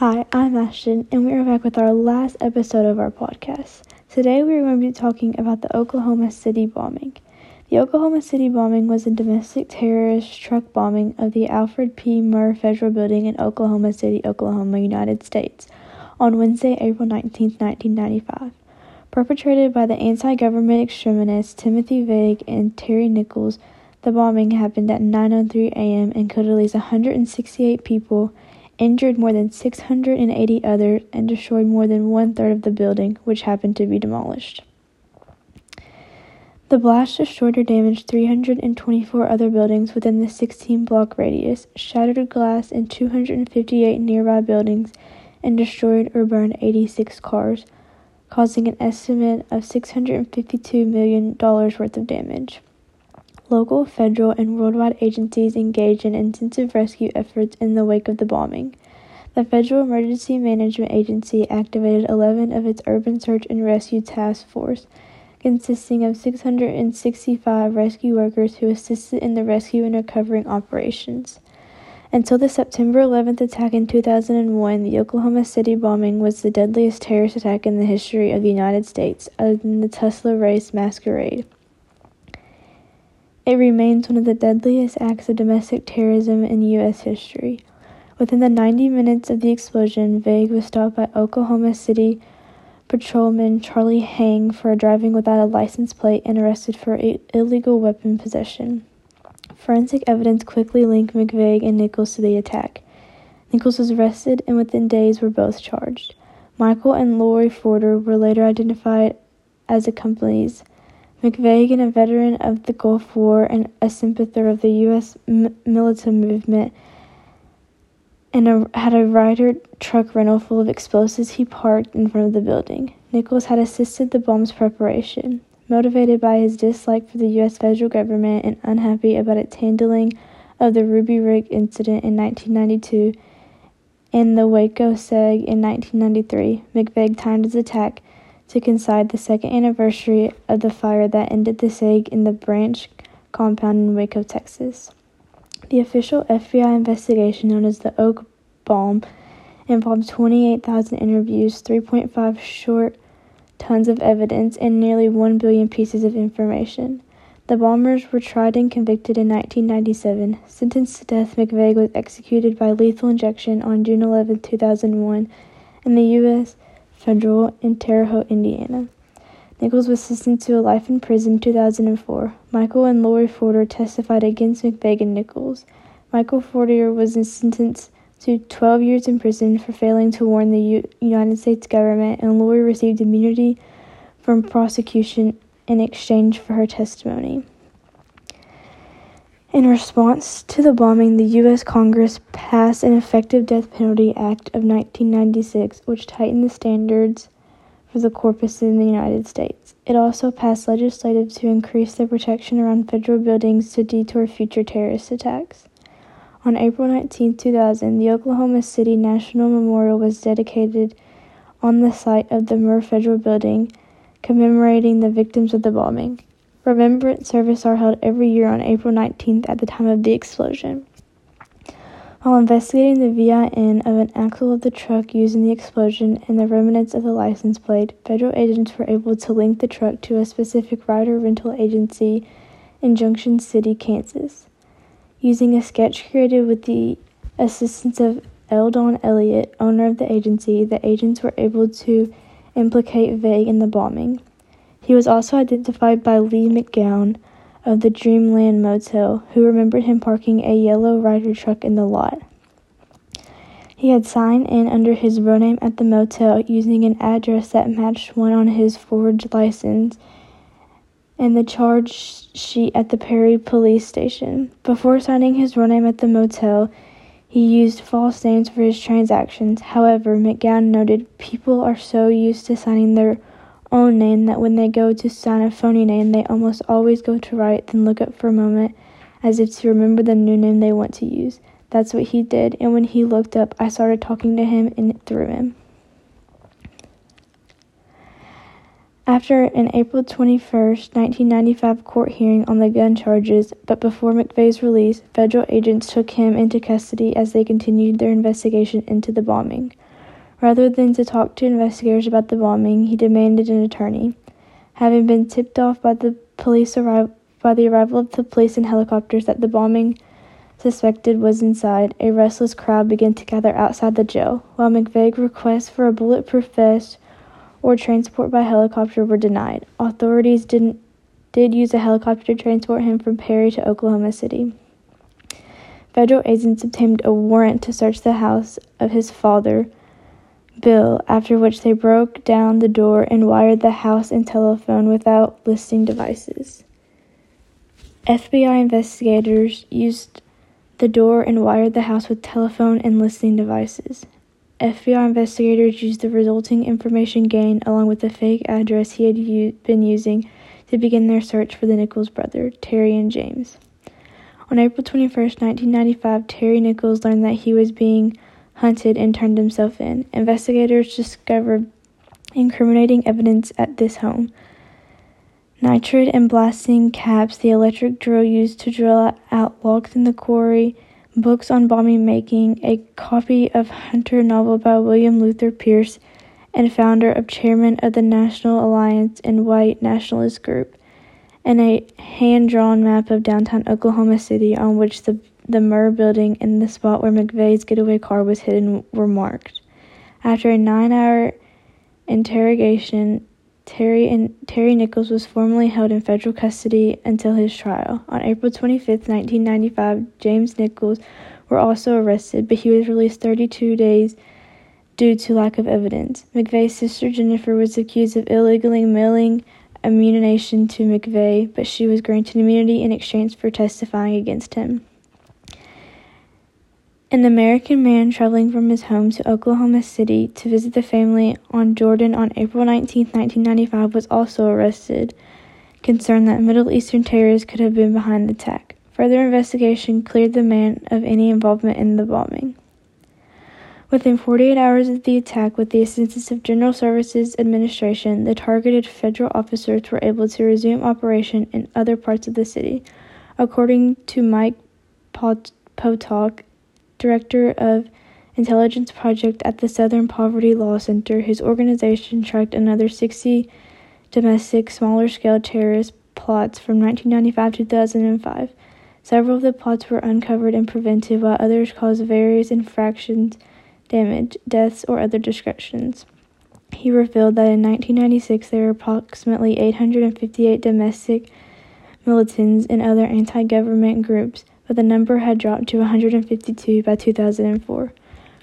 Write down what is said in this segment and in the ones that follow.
Hi, I'm Ashton, and we are back with our last episode of our podcast. Today we are going to be talking about the Oklahoma City bombing. The Oklahoma City bombing was a domestic terrorist truck bombing of the Alfred P. Murrah Federal Building in Oklahoma City, Oklahoma, United States, on Wednesday, April 19, 1995. Perpetrated by the anti government extremists Timothy Veig and Terry Nichols, the bombing happened at 9:03 a.m. and killed at least 168 people injured more than 680 others, and destroyed more than one third of the building, which happened to be demolished. The blast destroyed or damaged 324 other buildings within the 16 block radius, shattered glass in 258 nearby buildings, and destroyed or burned 86 cars, causing an estimate of $652 million worth of damage. Local, federal, and worldwide agencies engaged in intensive rescue efforts in the wake of the bombing. The Federal Emergency Management Agency activated 11 of its urban search and rescue task force, consisting of 665 rescue workers who assisted in the rescue and recovering operations. Until the September 11th attack in 2001, the Oklahoma City bombing was the deadliest terrorist attack in the history of the United States, other than the Tulsa race masquerade. It remains one of the deadliest acts of domestic terrorism in U.S. history. Within the 90 minutes of the explosion, Veig was stopped by Oklahoma City patrolman Charlie Hang for driving without a license plate and arrested for illegal weapon possession. Forensic evidence quickly linked McVeigh and Nichols to the attack. Nichols was arrested and within days were both charged. Michael and Lori Fortier were later identified as accomplices. McVeigh, a veteran of the Gulf War and a sympathizer of the U.S. M- militant movement, and a, had a Ryder truck rental full of explosives he parked in front of the building. Nichols had assisted the bomb's preparation. Motivated by his dislike for the U.S. federal government and unhappy about its handling of the Ruby Ridge incident in 1992 and the Waco siege in 1993, McVeigh timed his attack to coincide the second anniversary of the fire that ended the siege in the Branch compound in Waco, Texas. The official FBI investigation, known as the Oak Bomb, involved 28,000 interviews, 3.5 short tons of evidence, and nearly 1 billion pieces of information. The bombers were tried and convicted in 1997. Sentenced to death, McVeigh was executed by lethal injection on June 11, 2001, in the U.S federal in Terre Haute, Indiana. Nichols was sentenced to a life in prison in 2004. Michael and Lori Fortier testified against McVeigh and Nichols. Michael Fortier was sentenced to 12 years in prison for failing to warn the U- United States government, and Lori received immunity from prosecution in exchange for her testimony. In response to the bombing, the U.S. Congress passed an Effective Death Penalty Act of 1996, which tightened the standards for the corpus in the United States. It also passed legislation to increase the protection around federal buildings to deter future terrorist attacks. On April 19, 2000, the Oklahoma City National Memorial was dedicated on the site of the Murrah Federal Building, commemorating the victims of the bombing. Remembrance services are held every year on April 19th at the time of the explosion. While investigating the VIN of an axle of the truck used in the explosion and the remnants of the license plate, federal agents were able to link the truck to a specific Ryder rental agency in Junction City, Kansas. Using a sketch created with the assistance of Eldon Elliott, owner of the agency, the agents were able to implicate Veig in the bombing. He was also identified by Lea McGown of the Dreamland Motel, who remembered him parking a yellow Ryder truck in the lot. He had signed in under his real name at the motel using an address that matched one on his forged license and the charge sheet at the Perry police station. Before signing his real name at the motel, he used false names for his transactions. However, McGown noted people are so used to signing their own name that when they go to sign a phony name, they almost always go to write, then look up for a moment as if to remember the new name they want to use. That's what he did, and when he looked up, I started talking to him and threw him. After an April 21, 1995 court hearing on the gun charges, but before McVeigh's release, federal agents took him into custody as they continued their investigation into the bombing. Rather than to talk to investigators about the bombing, he demanded an attorney. Having been tipped off by the police arri- by the arrival of the police and helicopters that the bombing suspected was inside, a restless crowd began to gather outside the jail. While McVeigh's requests for a bulletproof vest or transport by helicopter were denied. Authorities didn't did use a helicopter to transport him from Perry to Oklahoma City. Federal agents obtained a warrant to search the house of his father, Bill, after which they broke down the door and wired the house and telephone without listening devices. FBI investigators used the door and wired the house with telephone and listening devices. FBI investigators used the resulting information gained along with the fake address he had u- been using to begin their search for the Nichols brothers, Terry and James. On April 21, 1995, Terry Nichols learned that he was being hunted and turned himself in. Investigators discovered incriminating evidence at this home. Nitride and blasting caps, the electric drill used to drill out logs in the quarry, books on bombing making, a copy of Hunter novel by William Luther Pierce, and founder of chairman of the National Alliance and White Nationalist Group, and a hand-drawn map of downtown Oklahoma City on which the the Murr building and the spot where McVeigh's getaway car was hidden were marked. After a nine-hour interrogation, Terry and Terry Nichols was formally held in federal custody until his trial. On April 25, 1995, James Nichols were also arrested, but he was released 32 days due to lack of evidence. McVeigh's sister Jennifer was accused of illegally mailing ammunition to McVeigh, but she was granted immunity in exchange for testifying against him. An American man traveling from his home to Oklahoma City to visit the family on Jordan on April 19, 1995, was also arrested, concerned that Middle Eastern terrorists could have been behind the attack. Further investigation cleared the man of any involvement in the bombing. Within 48 hours of the attack, with the assistance of General Services Administration, the targeted federal officers were able to resume operation in other parts of the city. According to Mike Potok, director of intelligence project at the Southern Poverty Law Center, his organization tracked another 60 domestic smaller scale terrorist plots from 1995 to 2005. Several of the plots were uncovered and prevented, while others caused various infractions, damage, deaths, or other destructions. He revealed that in 1996 there were approximately 858 domestic militants and other anti government groups but the number had dropped to 152 by 2004.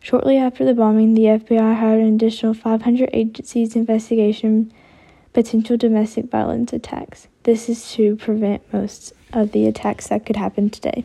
Shortly after the bombing, the FBI hired an additional 500 agencies investigation potential domestic violence attacks. This is to prevent most of the attacks that could happen today.